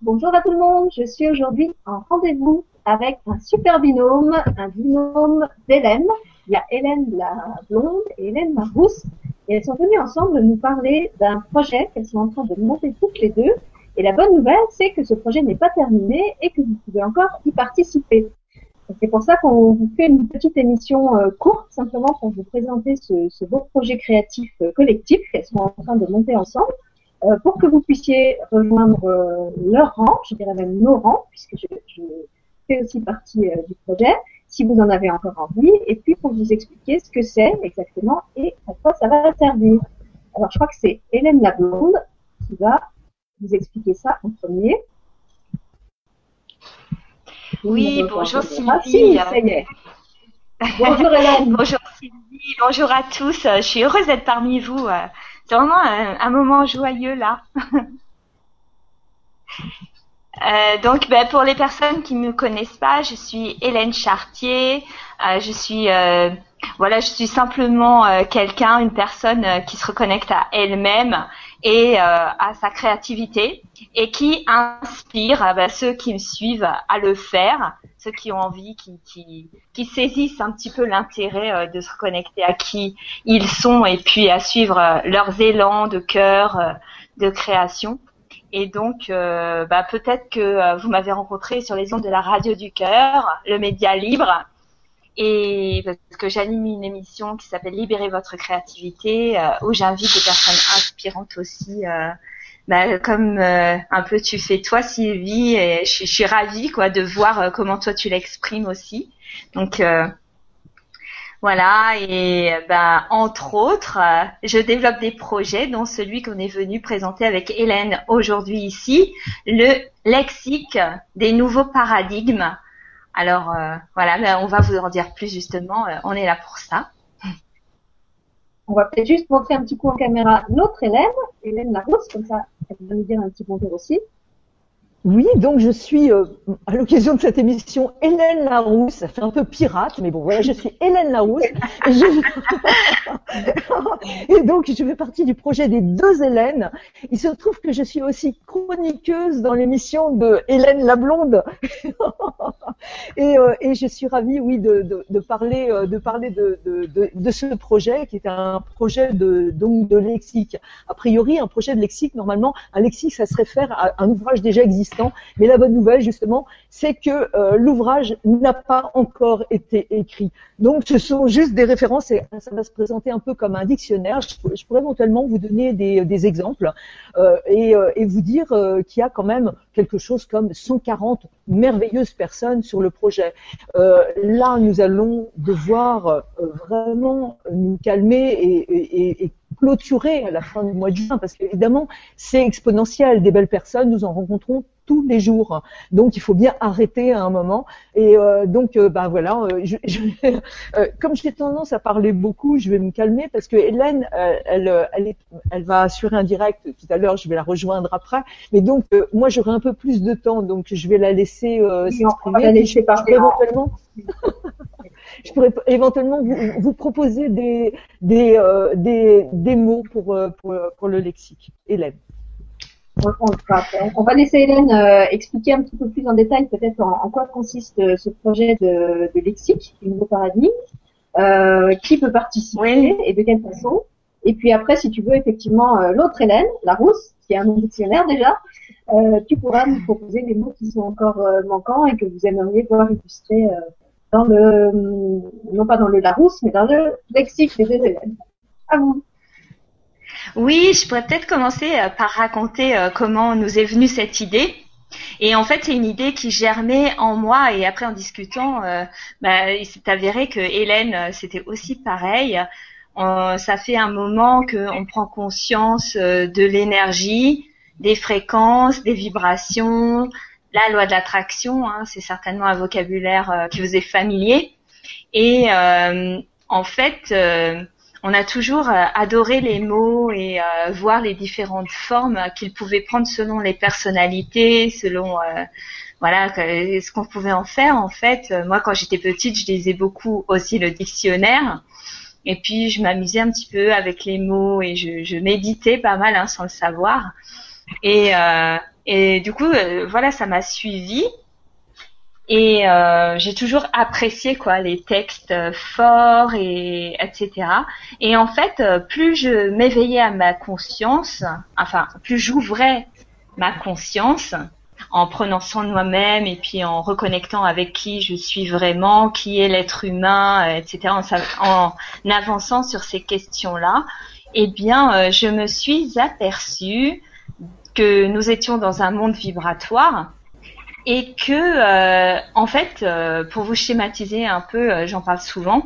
Bonjour à tout le monde, je suis aujourd'hui en rendez-vous avec un super binôme, un binôme d'Hélène. Il y a Hélène la blonde et Hélène la rousse. Et elles sont venues ensemble nous parler d'un projet qu'elles sont en train de monter toutes les deux. Et la bonne nouvelle, c'est que ce projet n'est pas terminé et que vous pouvez encore y participer. C'est pour ça qu'on vous fait une petite émission euh, courte, simplement pour vous présenter ce, beau projet créatif euh, collectif qu'elles sont en train de monter ensemble. Euh, pour que vous puissiez rejoindre euh, leur rang, je dirais même nos rangs, puisque je, je fais aussi partie euh, du projet, si vous en avez encore envie, et puis pour vous expliquer ce que c'est exactement et à quoi ça va servir. Alors, je crois que c'est Hélène la blonde qui va vous expliquer ça en premier. Oui, bonjour Sylvie. ça y est. Bonjour Hélène. bonjour Sylvie, bonjour à tous. Je suis heureuse d'être parmi vous c'est vraiment un, moment joyeux là. Euh, donc, ben, pour les personnes qui ne me connaissent pas, je suis Hélène Chartier. Euh, je suis, euh, voilà, je suis simplement quelqu'un, une personne qui se reconnecte à elle-même et à sa créativité et qui inspire ben, ceux qui me suivent à le faire ceux qui ont envie, qui, qui, qui saisissent un petit peu l'intérêt euh, de se reconnecter à qui ils sont et puis à suivre euh, leurs élans de cœur, euh, de création. Et donc, bah, peut-être que vous m'avez rencontré sur les ondes de la radio du cœur, le média libre, et parce que j'anime une émission qui s'appelle Libérer votre créativité, où j'invite des personnes inspirantes aussi bah, comme euh, un peu tu fais toi Sylvie et je, suis ravie quoi de voir euh, comment toi tu l'exprimes aussi. Donc euh, voilà et bah entre autres je développe des projets dont celui qu'on est venu présenter avec Hélène aujourd'hui ici le lexique des nouveaux paradigmes. Alors voilà bah, on va vous en dire plus justement on est là pour ça on va peut-être juste montrer un petit coup en caméra notre Hélène, Hélène Larousse, comme ça elle va nous dire un petit bonjour aussi. Oui, donc je suis euh, à l'occasion de cette émission Hélène Larousse. Ça fait un peu pirate, mais bon, voilà, je suis Hélène Larousse. Et, et donc je fais partie du projet des deux Hélènes. Il se trouve que je suis aussi chroniqueuse dans l'émission de Hélène la blonde. et, euh, et, je suis ravie, oui, de, de parler, euh, de parler de, ce projet qui est un projet de donc de lexique. A priori, un projet de lexique, normalement, un lexique, ça se réfère à un ouvrage déjà existant mais la bonne nouvelle, justement, c'est que euh, l'ouvrage n'a pas encore été écrit. Donc, ce sont juste des références et ça va se présenter un peu comme un dictionnaire. Je, pourrais éventuellement vous donner des, exemples euh, euh, et, vous dire qu'il y a quand même quelque chose comme 140 merveilleuses personnes sur le projet. là, nous allons devoir vraiment nous calmer et, et clôturer à la fin du mois de juin, parce qu'évidemment, c'est exponentiel. Des belles personnes, nous en rencontrons tous les jours. Donc, il faut bien arrêter à un moment. Et euh, donc, euh, bah voilà, euh, je, je, comme j'ai tendance à parler beaucoup, je vais me calmer parce que Hélène, elle, elle, est, elle, va assurer un direct tout à l'heure. Je vais la rejoindre après. Mais donc, moi, j'aurai un peu plus de temps, donc je vais la laisser s'exprimer. La laisser parler. Éventuellement. je pourrais éventuellement vous, vous proposer des, des, euh, des, des, mots pour, euh, pour, pour, le lexique. Hélène. On, va laisser Hélène euh, expliquer un petit peu plus en détail peut-être en, quoi consiste ce projet de, de lexique, du nouveau paradigme, euh, qui peut participer et de quelle façon. Et puis après, si tu veux effectivement l'autre Hélène, la rousse, qui est un dictionnaire déjà, tu pourras nous proposer les mots qui sont encore manquants et que vous aimeriez voir illustrer dans le, non pas dans le Larousse, mais dans le lexique des élèves. À vous. Oui, je pourrais peut-être commencer euh, par raconter euh, comment nous est venue cette idée. Et en fait, c'est une idée qui germait en moi et après en discutant, euh, bah, il s'est avéré que Hélène, c'était aussi pareil. ça fait un moment qu'on prend conscience de l'énergie, des fréquences, des vibrations, la loi de l'attraction, hein, c'est certainement un vocabulaire euh, qui vous est familier. Et euh, en fait, euh, on a toujours adoré les mots et voir les différentes formes qu'ils pouvaient prendre selon les personnalités, selon voilà ce qu'on pouvait en faire. En fait, moi, quand j'étais petite, je lisais beaucoup aussi le dictionnaire. Et puis, je m'amusais un petit peu avec les mots et je, méditais pas mal hein, sans le savoir. Et du coup, euh, voilà, ça m'a suivi. Et euh, j'ai toujours apprécié quoi les textes forts et etc. Et en fait, plus je m'éveillais à ma conscience, enfin plus j'ouvrais ma conscience en prenant soin de moi-même et puis en reconnectant avec qui je suis vraiment, qui est l'être humain, etc. En, en, avançant sur ces questions-là, eh bien, je me suis aperçue que nous étions dans un monde vibratoire et que, euh, en fait, euh, pour vous schématiser un peu, euh, j'en parle souvent,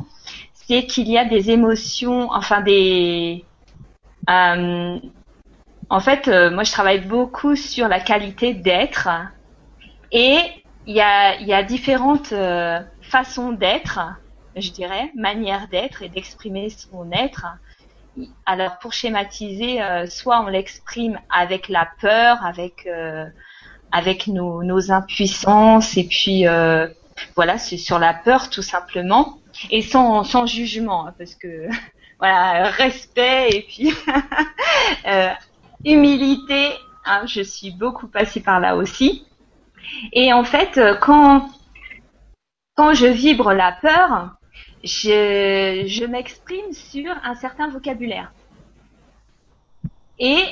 c'est qu'il y a des émotions, enfin des... en fait, moi, je travaille beaucoup sur la qualité d'être et il y a, y a différentes façons d'être, je dirais, manières d'être et d'exprimer son être alors pour schématiser, euh, soit on l'exprime avec la peur, avec euh, avec nos, impuissances et puis euh, voilà, c'est sur la peur tout simplement et sans sans jugement hein, parce que voilà respect et puis humilité. Hein, je suis beaucoup passée par là aussi. Et en fait, quand quand je vibre la peur, je, m'exprime sur un certain vocabulaire. Et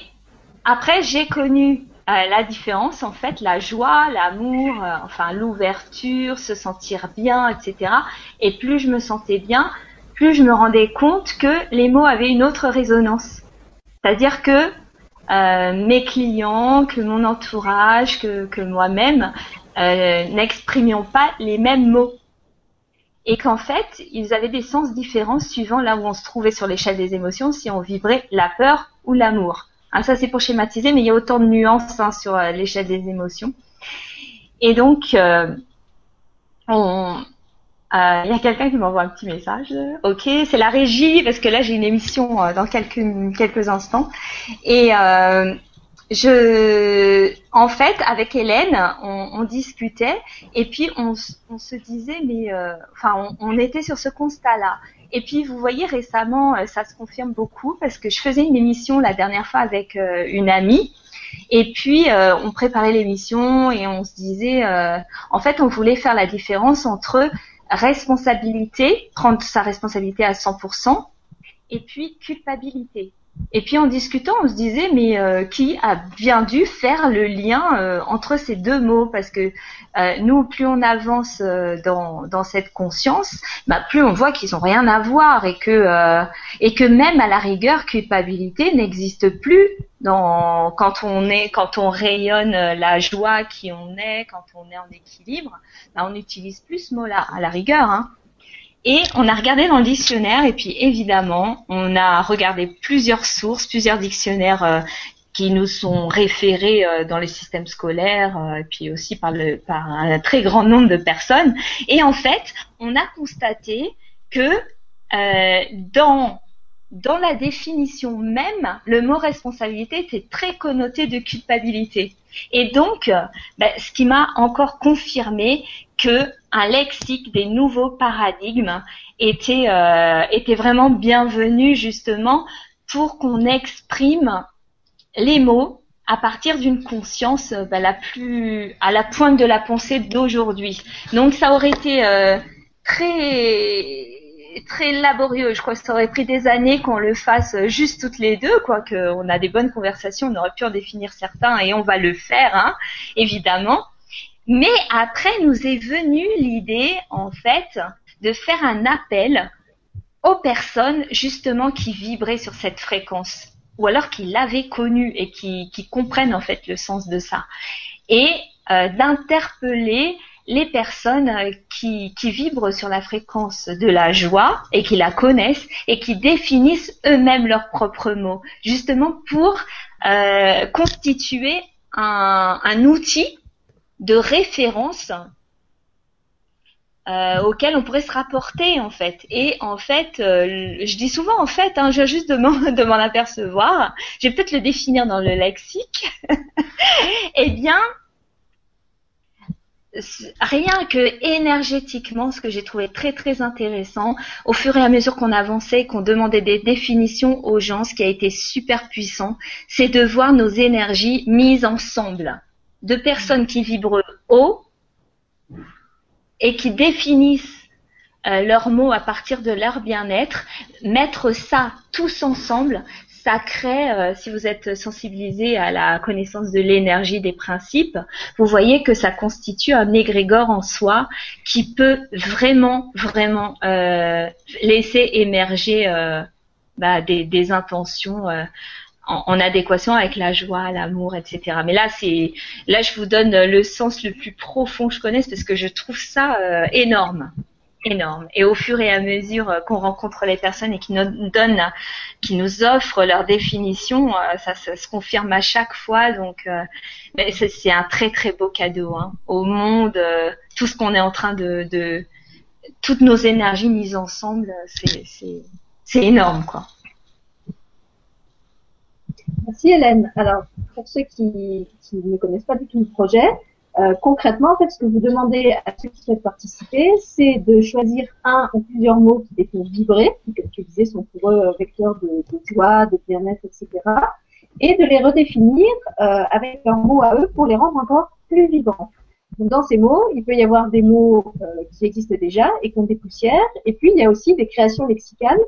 après, j'ai connu euh, la différence, en fait, la joie, l'amour, euh, enfin l'ouverture, se sentir bien, etc. Et plus je me sentais bien, plus je me rendais compte que les mots avaient une autre résonance. C'est-à-dire que euh, mes clients, que mon entourage, que, que moi-même n'exprimions pas les mêmes mots et qu'en fait, ils avaient des sens différents suivant là où on se trouvait sur l'échelle des émotions, si on vibrait la peur ou l'amour. Ah, ça, c'est pour schématiser, mais il y a autant de nuances hein, sur euh, l'échelle des émotions. Et donc, euh, on, euh, il y a quelqu'un qui m'envoie un petit message. Ok, c'est la régie parce que là j'ai une émission dans quelques quelques instants et je, en fait, avec Hélène, on, on discutait et puis on, on se disait, mais, euh, enfin, on, on, était sur ce constat-là. Et puis, vous voyez, récemment, euh, ça se confirme beaucoup parce que je faisais une émission la dernière fois avec euh, une amie. Et puis, on préparait l'émission et on se disait, en fait, on voulait faire la différence entre responsabilité, prendre sa responsabilité à 100%, et puis culpabilité. Et puis en discutant, on se disait mais euh, qui a bien dû faire le lien euh, entre ces deux mots? Parce que euh, nous, plus on avance dans, dans cette conscience, bah, plus on voit qu'ils ont rien à voir et que et que même à la rigueur, culpabilité n'existe plus dans quand on est quand on rayonne la joie qui on est, quand on est en équilibre, bah, on n'utilise plus ce mot-là à la rigueur. Hein. Et on a regardé dans le dictionnaire et puis évidemment, on a regardé plusieurs sources, plusieurs dictionnaires euh, qui nous sont référés euh, dans les systèmes scolaires euh, et puis aussi par, le, par un très grand nombre de personnes. Et en fait, on a constaté que dans dans la définition même, le mot responsabilité était très connoté de culpabilité. Et donc, ben, ce qui m'a encore confirmé que un lexique des nouveaux paradigmes était euh, était vraiment bienvenu justement pour qu'on exprime les mots à partir d'une conscience ben, la plus à la pointe de la pensée d'aujourd'hui. Donc ça aurait été euh, très très laborieux. Je crois que ça aurait pris des années qu'on le fasse juste toutes les deux, quoi. Qu'on a des bonnes conversations, on aurait pu en définir certains et on va le faire, hein, évidemment. Mais après nous est venue l'idée, en fait, de faire un appel aux personnes justement qui vibraient sur cette fréquence, ou alors qui l'avaient connue et qui, comprennent en fait le sens de ça, et euh, d'interpeller les personnes euh, qui, qui, vibrent sur la fréquence de la joie et qui la connaissent et qui définissent eux-mêmes leurs propres mots, justement pour euh, constituer un, un, outil de référence euh, auquel on pourrait se rapporter en fait. Et en fait, euh, je dis souvent en fait, hein, je viens juste de m'en apercevoir, je vais peut-être le définir dans le lexique. eh bien, rien que énergétiquement, ce que j'ai trouvé très très intéressant, au fur et à mesure qu'on avançait, qu'on demandait des définitions aux gens, ce qui a été super puissant, c'est de voir nos énergies mises ensemble. De personnes qui vibrent haut et qui définissent euh, leurs mots à partir de leur bien-être, mettre ça tous ensemble, ça crée, euh, si vous êtes sensibilisé à la connaissance de l'énergie des principes, vous voyez que ça constitue un égrégore en soi qui peut vraiment, vraiment euh, laisser émerger bah, des, des, intentions en, adéquation avec la joie, l'amour, etc. Mais là, c'est là, je vous donne le sens le plus profond que je connaisse parce que je trouve ça énorme énorme. Et au fur et à mesure euh, qu'on rencontre les personnes et qui nous donnent, qui nous offrent leur définition, euh, ça, se confirme à chaque fois. Donc, euh, c'est un très très beau cadeau hein. au monde. tout ce qu'on est en train de, de, toutes nos énergies mises ensemble, c'est énorme, quoi. Merci Hélène. Alors, pour ceux qui, ne connaissent pas du tout le projet, euh, concrètement, en fait, ce que vous demandez à ceux qui souhaitent participer, c'est de choisir un ou plusieurs mots qui les font vibrer, qui, comme tu disais, sont pour eux vecteurs de, joie, de bien-être, etc., et de les redéfinir euh, avec leurs mots à eux pour les rendre encore plus vibrants. Donc, dans ces mots, il peut y avoir des mots euh, qui existent déjà et qui ont des poussières, et puis il y a aussi des créations lexicales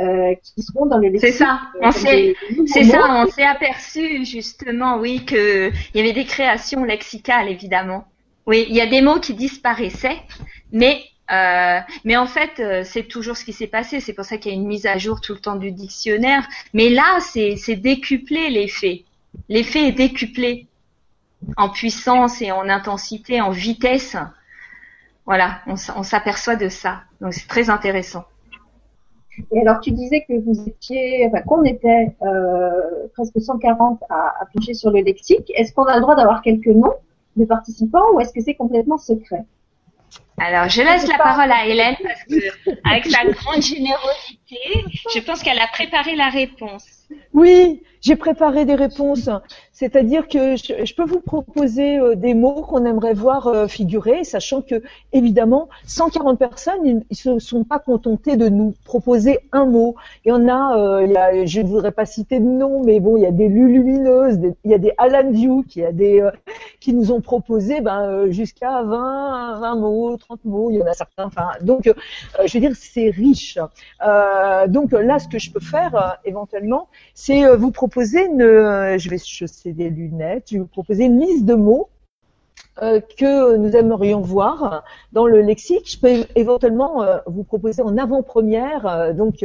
euh, qui seront dans les C'est ça. Euh, on s'est, c'est ça. On s'est aperçu justement, oui, que il y avait des créations lexicales évidemment. Oui, il y a des mots qui disparaissaient, mais euh, mais en fait, euh, c'est toujours ce qui s'est passé. C'est pour ça qu'il y a une mise à jour tout le temps du dictionnaire. Mais là, c'est, c'est décuplé l'effet. L'effet est décuplé en puissance et en intensité, en vitesse. Voilà, on, on s'aperçoit de ça. Donc c'est très intéressant. Et alors, tu disais que vous étiez, enfin, qu'on était euh, presque 140 à, à piocher sur le lexique. Est-ce qu'on a le droit d'avoir quelques noms de participants ou est-ce que c'est complètement secret? Alors, je laisse la parole à Hélène parce que, avec sa grande générosité, je pense qu'elle a préparé la réponse. Oui, j'ai préparé des réponses. C'est-à-dire que je, peux vous proposer euh, des mots qu'on aimerait voir euh, figurer, sachant que évidemment 140 personnes, ils, ne se sont pas contentés de nous proposer un mot. Il y en a, euh, je ne voudrais pas citer de nom, mais bon, il y a des lumineuses, il y a des Alan Duke, il y a des qui nous ont proposé ben, jusqu'à 20, 20 mots, 30 mots. Il y en a certains. Donc, je veux dire, c'est riche. donc là, ce que je peux faire éventuellement, c'est vous proposer une, je vais chausser des lunettes. Je vais vous proposer une liste de mots euh, que nous aimerions voir dans le lexique. Je peux éventuellement euh, vous proposer en avant-première euh, donc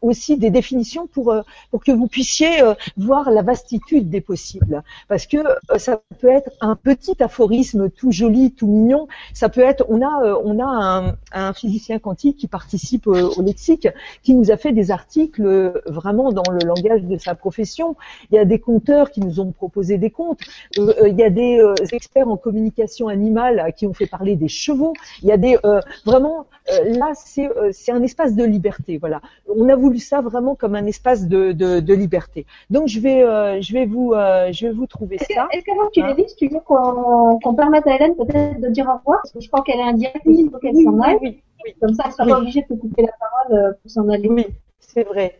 aussi des définitions pour pour que vous puissiez voir la vastitude des possibles. Parce que ça peut être un petit aphorisme tout joli, tout mignon. Ça peut être on a on a un, un physicien quantique qui participe au, lexique, qui nous a fait des articles vraiment dans le langage de sa profession. Il y a des conteurs qui nous ont proposé des contes. il y a des experts en communication animale qui ont fait parler des chevaux. Il y a des euh, vraiment euh, là c'est euh, c'est un espace de liberté. Voilà, on a voulu ça vraiment comme un espace de, de, de liberté. Donc je vais je vais vous je vais vous trouver ça. Est-ce qu'avant que tu les dises, tu veux qu'on qu'on permette à Hélène peut-être de dire au revoir? Parce que je crois qu'elle est indirectrice, il faut qu'elle s'en aille. Oui, oui, Comme ça, elle sera pas obligée de te couper la parole pour s'en aller. Oui, c'est vrai.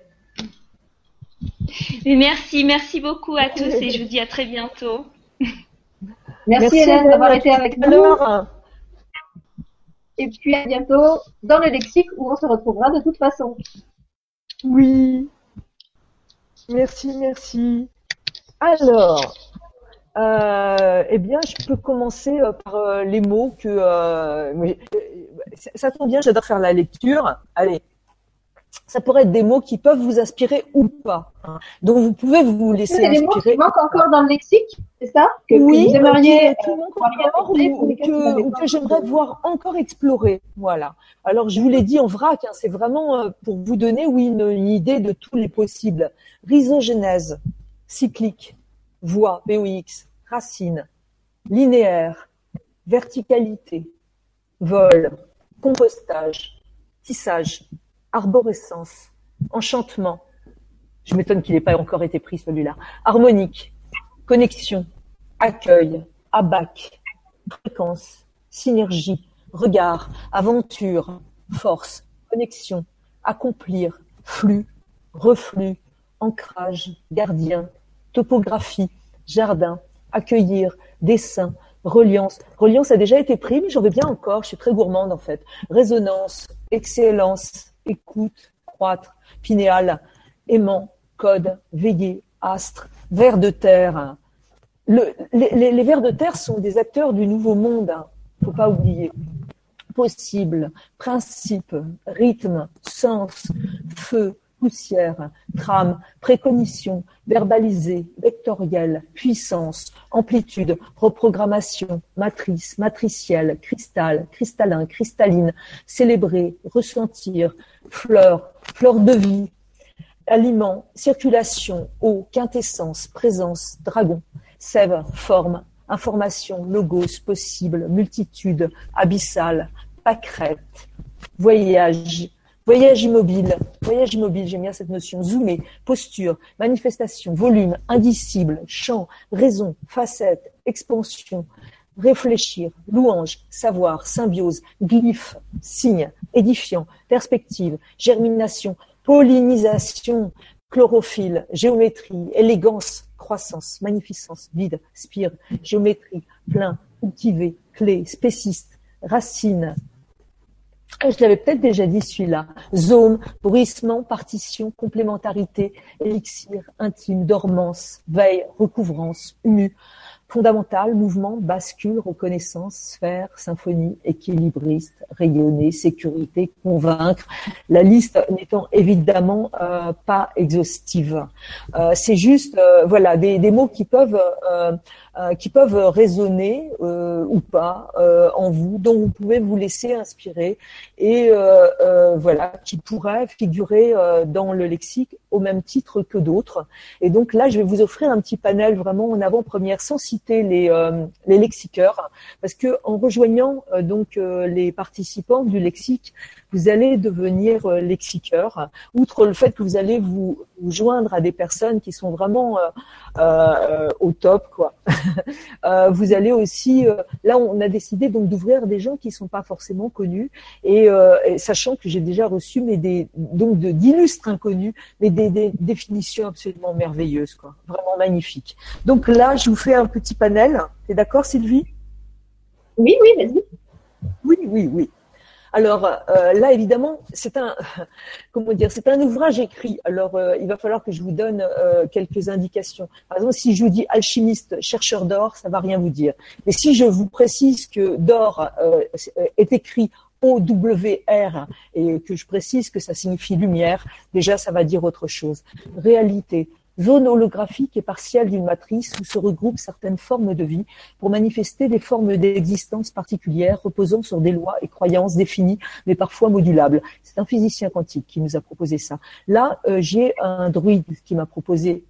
merci, merci beaucoup à tous et je vous dis à très bientôt. Merci, Hélène d'avoir été avec nous. Et puis à bientôt dans le lexique où on se retrouvera de toute façon. Oui. Merci, merci. Alors, euh, eh bien, je peux commencer euh, par euh, les mots que. Euh, ça tombe bien, j'adore faire la lecture. Allez, ça pourrait être des mots qui peuvent vous inspirer ou pas. Hein. Donc vous pouvez vous laisser inspirer. C'est des mots qui manquent encore dans le lexique, c'est ça que, Oui, vous aimeriez qui, manquent encore ou, que, j'aimerais voir encore explorer. Voilà. Alors je vous l'ai dit en vrac, hein, c'est vraiment euh, pour vous donner oui une, idée de tous les possibles. Rhizogénèse, cyclique, voix, VOX, racine, linéaire, verticalité, vol, compostage, tissage, arborescence, enchantement. Je m'étonne qu'il n'ait pas encore été pris celui-là. Harmonique, connexion, accueil, abac, fréquence, synergie, regard, aventure, force, connexion, accomplir, flux, reflux, ancrage, gardien, topographie, jardin, accueillir, dessin, reliance. Reliance a déjà été pris, mais j'en veux bien encore, je suis très gourmande en fait. Résonance, excellence, écoute, croître, pinéal, aimant, code, veiller, astre, vers de terre. Le, les, les, vers de terre sont des acteurs du nouveau monde, hein. faut pas oublier. Possible, principe, rythme, sens, feu, poussière, trame, précognition, verbalisé, vectoriel, puissance, amplitude, reprogrammation, matrice, matricielle, cristal, cristallin, cristalline, célébrer, ressentir, fleur, fleur de vie, aliment, circulation, eau, quintessence, présence, dragon, sève, forme, information, logos, possible, multitude, abyssale, pâquerette, voyage, Voyage immobile, voyage immobile, j'aime bien cette notion. Zoomer, posture, manifestation, volume, indicible, champ, raison, facette, expansion, réfléchir, louange, savoir, symbiose, glyphe, signe, édifiant, perspective, germination, pollinisation, chlorophylle, géométrie, élégance, croissance, magnificence, vide, spire, géométrie, plein, cultivé, clé, spéciste, racine, je l'avais peut-être déjà dit celui-là. Zone, bruissement, partition, complémentarité, élixir, intime, dormance, veille, recouvrance, humus, fondamental, mouvement, bascule, reconnaissance, sphère, symphonie, équilibriste, rayonner, sécurité, convaincre. La liste n'étant évidemment euh, pas exhaustive. Euh, c'est juste, euh, voilà, des, mots qui peuvent euh, qui peuvent résonner euh, ou pas euh, en vous, dont vous pouvez vous laisser inspirer et voilà, qui pourraient figurer dans le lexique au même titre que d'autres. Et donc là, je vais vous offrir un petit panel vraiment en avant-première, sans citer les, les lexiqueurs, parce que en rejoignant donc les participants du lexique, vous allez devenir euh, lexiqueur. Outre le fait que vous allez vous, joindre à des personnes qui sont vraiment euh, euh, au top, quoi. vous allez aussi, là, on a décidé donc d'ouvrir des gens qui sont pas forcément connus et, sachant que j'ai déjà reçu mais des donc d'illustres inconnus, mais des, des, définitions absolument merveilleuses, quoi, vraiment magnifiques. Donc là, je vous fais un petit panel. T'es d'accord, Sylvie? Oui, oui, vas-y. Oui, oui, oui. Alors euh, là, évidemment, c'est un comment dire, c'est un ouvrage écrit. Alors euh, il va falloir que je vous donne euh, quelques indications. Par exemple, si je vous dis alchimiste, chercheur d'or, ça va rien vous dire. Mais si je vous précise que d'or est écrit O-W-R et que je précise que ça signifie lumière, déjà ça va dire autre chose. Réalité, zone holographique et partielle d'une matrice où se regroupent certaines formes de vie pour manifester des formes d'existence particulières reposant sur des lois et croyances définies mais parfois modulables. C'est un physicien quantique qui nous a proposé ça. Là, euh, j'ai un druide qui m'a proposé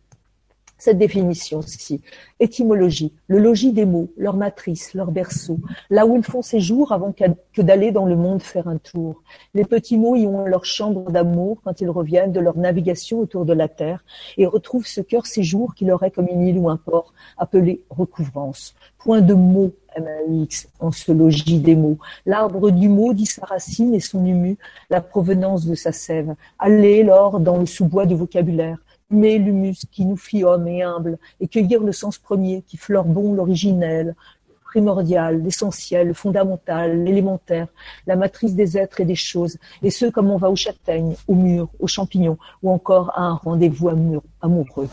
cette définition-ci. Étymologie, le logis des mots, leur matrice, leur berceau, là où ils font séjour avant que d'aller dans le monde faire un tour. Les petits mots y ont leur chambre d'amour quand ils reviennent de leur navigation autour de la terre et retrouvent ce cœur séjour qui leur est comme une île ou un port, appelé recouvrance. Point de mots MAX en ce logis des mots. L'arbre du mot dit sa racine et son humus, la provenance de sa sève. Allez, lors, dans le sous-bois du vocabulaire mais l'humus qui nous fit homme et humble, et cueillir le sens premier qui fleure bon l'originel, primordial, l'essentiel, le fondamental, l'élémentaire, la matrice des êtres et des choses, et ce comme on va aux châtaignes, au mur, aux champignons, ou encore à un rendez-vous amoureux.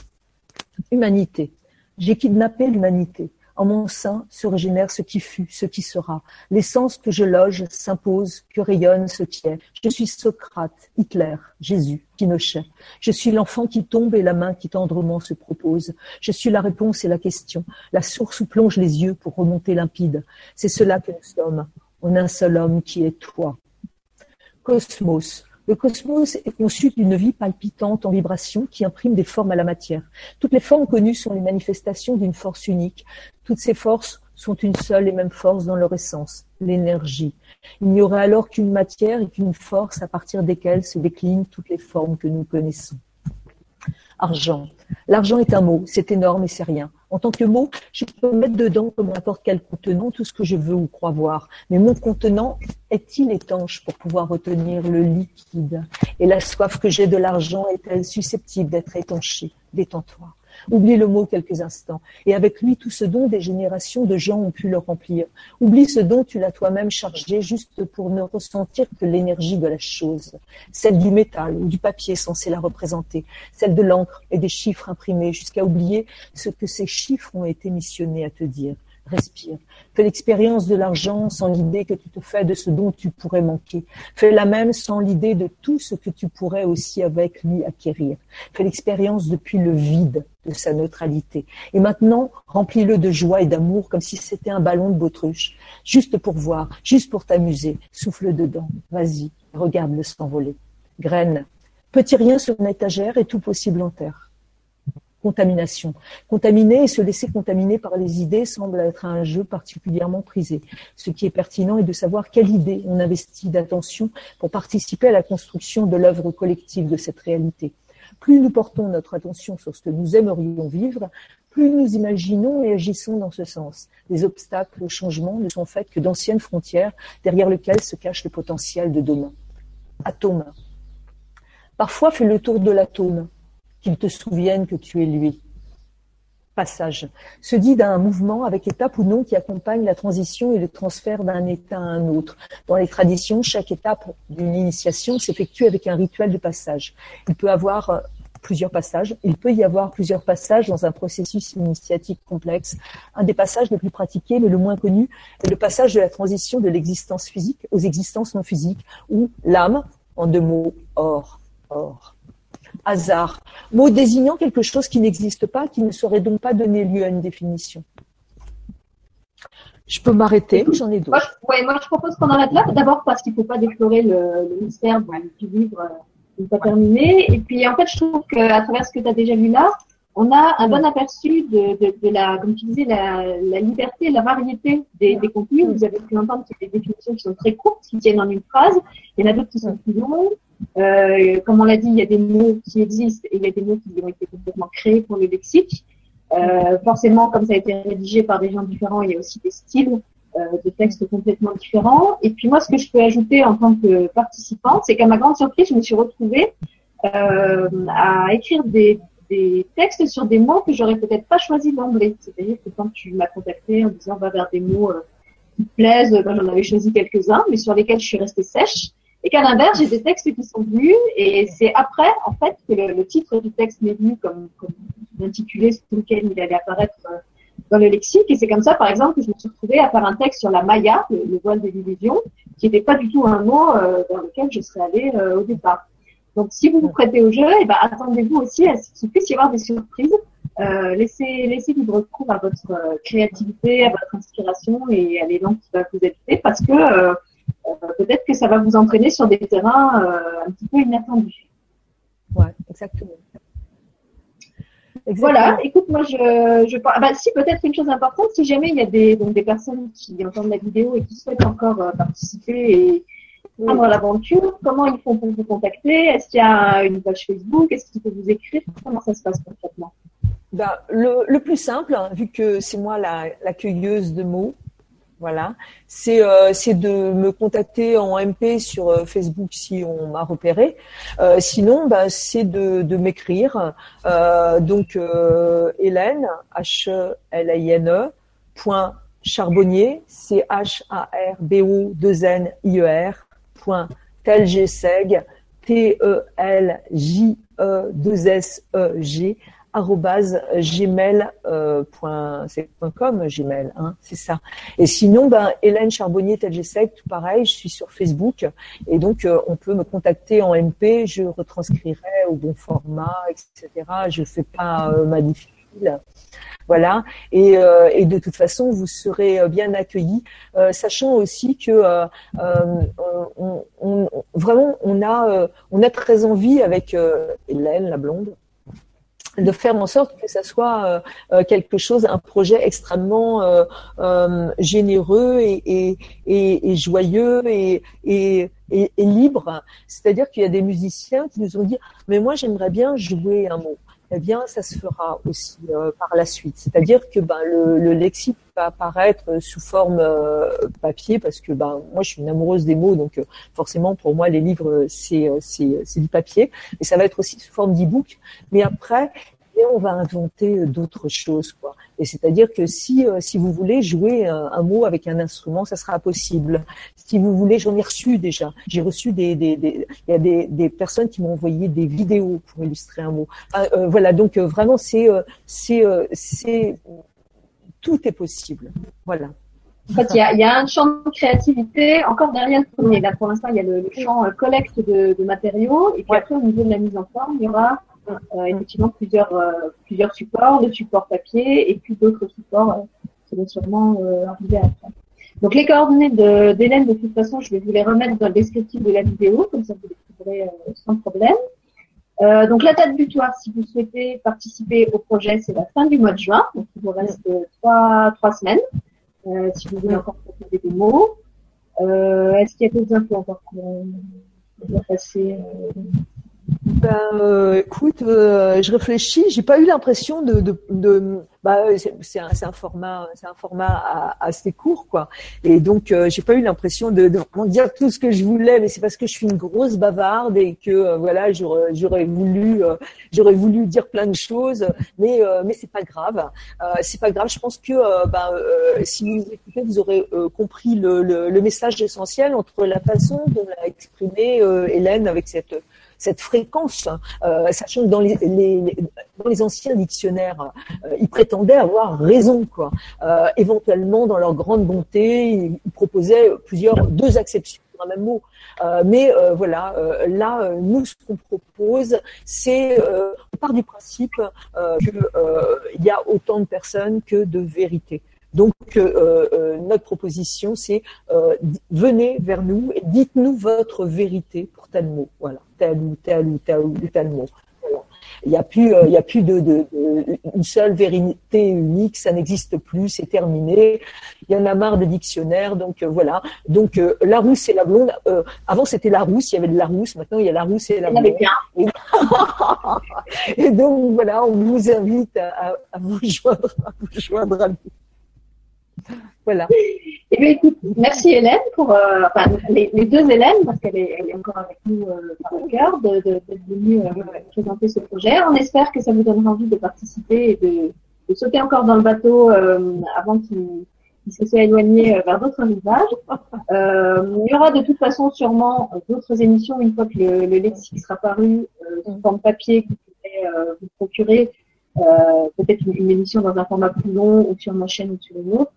Humanité. J'ai kidnappé l'humanité. En mon sein se régénère ce qui fut, ce qui sera. L'essence que je loge s'impose, que rayonne ce qui est. Je suis Socrate, Hitler, Jésus, Pinochet. Je suis l'enfant qui tombe et la main qui tendrement se propose. Je suis la réponse et la question, la source où plongent les yeux pour remonter limpide. C'est cela que nous sommes, en un seul homme qui est toi. Cosmos, le cosmos est conçu d'une vie palpitante en vibration qui imprime des formes à la matière. Toutes les formes connues sont les manifestations d'une force unique. Toutes ces forces sont une seule et même force dans leur essence, l'énergie. Il n'y aurait alors qu'une matière et qu'une force à partir desquelles se déclinent toutes les formes que nous connaissons. Argent. L'argent est un mot, c'est énorme et c'est rien. En tant que mot, je peux mettre dedans, comme n'importe quel contenant, tout ce que je veux ou crois voir. Mais mon contenant est-il étanche pour pouvoir retenir le liquide? Et la soif que j'ai de l'argent est-elle susceptible d'être étanchée? Détends-toi. Oublie le mot quelques instants, et avec lui tout ce dont des générations de gens ont pu le remplir. Oublie ce dont tu l'as toi-même chargé juste pour ne ressentir que l'énergie de la chose, celle du métal ou du papier censé la représenter, celle de l'encre et des chiffres imprimés, jusqu'à oublier ce que ces chiffres ont été missionnés à te dire respire. Fais l'expérience de l'argent sans l'idée que tu te fais de ce dont tu pourrais manquer. Fais la même sans l'idée de tout ce que tu pourrais aussi avec lui acquérir. Fais l'expérience depuis le vide de sa neutralité. Et maintenant, remplis-le de joie et d'amour comme si c'était un ballon de bautruche. Juste pour voir, juste pour t'amuser. Souffle dedans. Vas-y, regarde-le s'envoler. Graine. Petit rien sur une étagère et tout possible en terre contamination. Contaminer et se laisser contaminer par les idées semble être un jeu particulièrement prisé. Ce qui est pertinent est de savoir quelle idée on investit d'attention pour participer à la construction de l'œuvre collective de cette réalité. Plus nous portons notre attention sur ce que nous aimerions vivre, plus nous imaginons et agissons dans ce sens. Les obstacles au changement ne sont faits que d'anciennes frontières derrière lesquelles se cache le potentiel de demain. Atome. Parfois fais le tour de l'atome qu'il te souvienne que tu es lui. Passage. Se dit d'un mouvement avec étape ou non qui accompagne la transition et le transfert d'un état à un autre. Dans les traditions, chaque étape d'une initiation s'effectue avec un rituel de passage. Il peut avoir euh, plusieurs passages. Il peut y avoir plusieurs passages dans un processus initiatique complexe. Un des passages les plus pratiqués, mais le moins connu, est le passage de la transition de l'existence physique aux existences non physiques, ou l'âme, en deux mots, or, or hasard, mot désignant quelque chose qui n'existe pas, qui ne saurait donc pas donner lieu à une définition. Je peux m'arrêter, j'en ai d'autres? Oui, moi je propose qu'on arrête là, d'abord parce qu'il ne faut pas déflorer le, mystère du livre qui n'est pas terminé. Et puis en fait, je trouve qu'à travers ce que tu as déjà lu là, on a un bon aperçu de, la, comme tu disais, la, liberté, la variété des, des contenus. Vous avez pu entendre qu'il y a des définitions qui sont très courtes, qui tiennent en une phrase. Il y en a d'autres qui sont plus longues. Euh, comme on l'a dit, il y a des mots qui existent et il y a des mots qui ont été complètement créés pour le lexique. Euh, forcément, comme ça a été rédigé par des gens différents, il y a aussi des styles euh, de textes complètement différents. Et puis moi, ce que je peux ajouter en tant que participante, c'est qu'à ma grande surprise, je me suis retrouvée euh, à écrire des, des textes sur des mots que j'aurais peut-être pas choisi d'emblée. C'est-à-dire que quand tu m'as contacté en disant va vers des mots euh, qui te plaisent, ben, j'en avais choisi quelques-uns, mais sur lesquels je suis restée sèche. Et qu'à l'inverse, j'ai des textes qui sont venus, et c'est après, en fait, que le, titre du texte m'est venu comme, comme intitulé sous lequel il allait apparaître euh, dans le lexique. Et c'est comme ça, par exemple, que je me suis retrouvée à faire un texte sur la Maya, le, voile de l'illusion, qui n'était pas du tout un mot dans lequel je serais allée au départ. Donc, si vous vous prêtez au jeu, eh ben, attendez-vous aussi à ce qu'il puisse y avoir des surprises. Euh, laissez, laissez libre cours à votre créativité, à votre inspiration et à l'élan qui va vous être parce que euh, peut-être que ça va vous entraîner sur des terrains euh, un petit peu inattendus. Ouais, exactement. Voilà, écoute, moi je, je ah bah, si peut-être une chose importante, si jamais il y a des donc des personnes qui entendent la vidéo et qui souhaitent encore euh, participer et prendre l'aventure Comment ils font pour vous contacter? Est-ce qu'il y a une page Facebook? Est-ce qu'ils peuvent vous écrire? Comment ça se passe concrètement? Ben, le, le, plus simple, hein, vu que c'est moi la, la, cueilleuse de mots, voilà, c'est euh, de me contacter en MP sur euh, Facebook si on m'a repéré. Euh, sinon, ben, c'est de, de m'écrire. Euh, donc, euh, Hélène, H E L A I N E point charbonnier, C-H-A-R-B-O-2-N-I-E-R, telgseg, T-E-L-J-E-2-S-E-G, gmail.com, euh, gmail, hein, c'est ça. Et sinon, ben, Hélène Charbonnier, Telgesec, tout pareil, je suis sur Facebook, et donc euh, on peut me contacter en MP, je retranscrirai au bon format, etc. Je ne fais pas euh, voilà, et, euh, et, de toute façon, vous serez bien accueillis, sachant aussi que vraiment on a on a très envie avec Hélène la blonde, de faire en sorte que ça soit euh, euh, quelque chose, un projet extrêmement euh, généreux et, joyeux et, libre. C'est-à-dire qu'il y a des musiciens qui nous ont dit mais moi j'aimerais bien jouer un mot eh bien, ça se fera aussi euh, par la suite. C'est-à-dire que ben, le, le, lexique va apparaître sous forme euh, papier parce que ben, moi, je suis une amoureuse des mots, donc euh, forcément, pour moi, les livres, c'est, c'est, c'est du papier. Et ça va être aussi sous forme d'e-book. Mais après, et on va inventer d'autres choses, quoi. Et c'est-à-dire que si si vous voulez jouer un, mot avec un instrument, ça sera possible. Si vous voulez, j'en ai reçu déjà. J'ai reçu des des des il y a des des personnes qui m'ont envoyé des vidéos pour illustrer un mot. voilà, donc vraiment c'est c'est c'est tout est possible. Voilà. En fait, il y a, y a, un champ de créativité encore derrière le premier. Là, pour l'instant, il y a le, champ euh, collecte de, de, matériaux. Et puis après, au niveau de la mise en forme, il y aura euh, effectivement plusieurs, euh, plusieurs supports, le support papier et puis d'autres supports qui vont sûrement arriver après. Donc, les coordonnées d'Hélène, de, toute façon, je vais vous les remettre dans le descriptif de la vidéo, comme ça vous les trouverez sans problème. Euh, donc la date butoir, si vous souhaitez participer au projet, c'est la fin du mois de juin. Donc il vous reste trois, trois semaines. Euh, si vous voulez encore proposer des mots. Euh, Est-ce qu'il y a d'autres infos encore pour, pour passer euh, ben, euh, écoute, euh, je réfléchis. J'ai pas eu l'impression de, de, de bah, c'est un, format, c'est un format assez court, quoi. Et donc, euh, j'ai pas eu l'impression de, de dire tout ce que je voulais, mais c'est parce que je suis une grosse bavarde et que euh, voilà, j'aurais voulu, j'aurais voulu dire plein de choses, mais mais c'est pas grave. c'est pas grave. Je pense que bah, si vous écoutez, vous aurez compris le, le, le, message essentiel entre la façon dont l'a exprimé Hélène avec cette cette fréquence, euh, sachant que dans les, les, dans les anciens dictionnaires, euh, ils prétendaient avoir raison, quoi. Euh, éventuellement, dans leur grande bonté, ils proposaient plusieurs deux acceptions un même mot. Euh, mais euh, voilà, euh, là, nous, ce qu'on propose, c'est, on part du principe qu'il y a autant de personnes que de vérités. Donc notre proposition, c'est venez vers nous et dites-nous votre vérité tel mot. Voilà tel ou tel ou tel ou tel mot. Il n'y a plus, euh, il y a plus de, de, une seule vérité unique, ça n'existe plus, c'est terminé. Il y en a marre des dictionnaires, donc euh, voilà. Donc euh, la rousse et la blonde. avant c'était la rousse, il y avait de la rousse. Maintenant il y a la rousse et la blonde. Et, et donc voilà, on vous invite à, à vous joindre, à vous joindre à nous. Voilà. Eh merci Hélène pour, euh, enfin, les, deux Hélène, parce qu'elle est, encore avec nous euh, par le cœur, d'être de, venue euh, présenter ce projet. On espère que ça vous donnera envie de participer et de, sauter encore dans le bateau euh, avant qu'il se soit éloigné euh, vers d'autres rivages. il y aura de toute façon sûrement d'autres émissions une fois que le, le lexique sera paru sous forme papier que vous pourrez vous procurer. Peut-être une, une, émission dans un format plus long ou sur ma chaîne ou sur une autre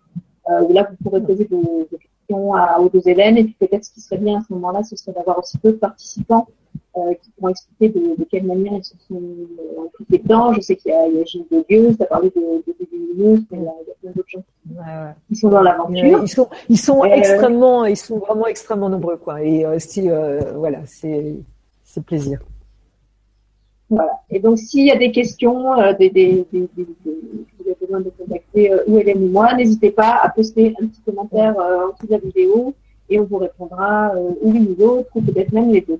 euh, où là, vous pourrez poser des, questions à, aux deux Hélène. Et puis peut-être ce qui serait bien à ce moment-là, ce serait d'avoir aussi d'autres participants euh, qui pourront expliquer de, de, quelle manière ils se sont euh, impliqués dedans. Je sais qu'il y a, il y a Gilles de Dieu, tu as parlé de, de, de mais il y a, plein d'autres gens qui, ouais, ouais. qui, sont dans l'aventure. Ils sont, ils sont extrêmement, ils sont vraiment extrêmement nombreux, quoi. Et euh, si, euh, voilà, c'est, c'est plaisir. Voilà. Et donc, s'il y a des questions, euh, des, des, vous avez besoin de contacter euh, ou ou moi, n'hésitez pas à poster un petit commentaire euh, en dessous de la vidéo et on vous répondra euh, ou l'une ou l'autre, ou peut-être même les deux.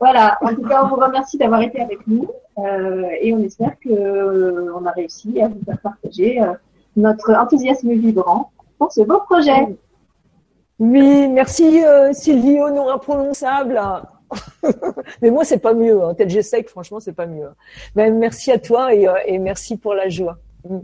Voilà. En tout cas, on vous remercie d'avoir été avec nous et on espère que on a réussi à vous faire partager notre enthousiasme vibrant pour ce beau projet. Oui, merci Sylvie au nom imprononçable. Mais moi, c'est pas mieux. Hein. Tel sais que franchement, c'est pas mieux. Ben, merci à toi et, euh, et merci pour la joie. Mm.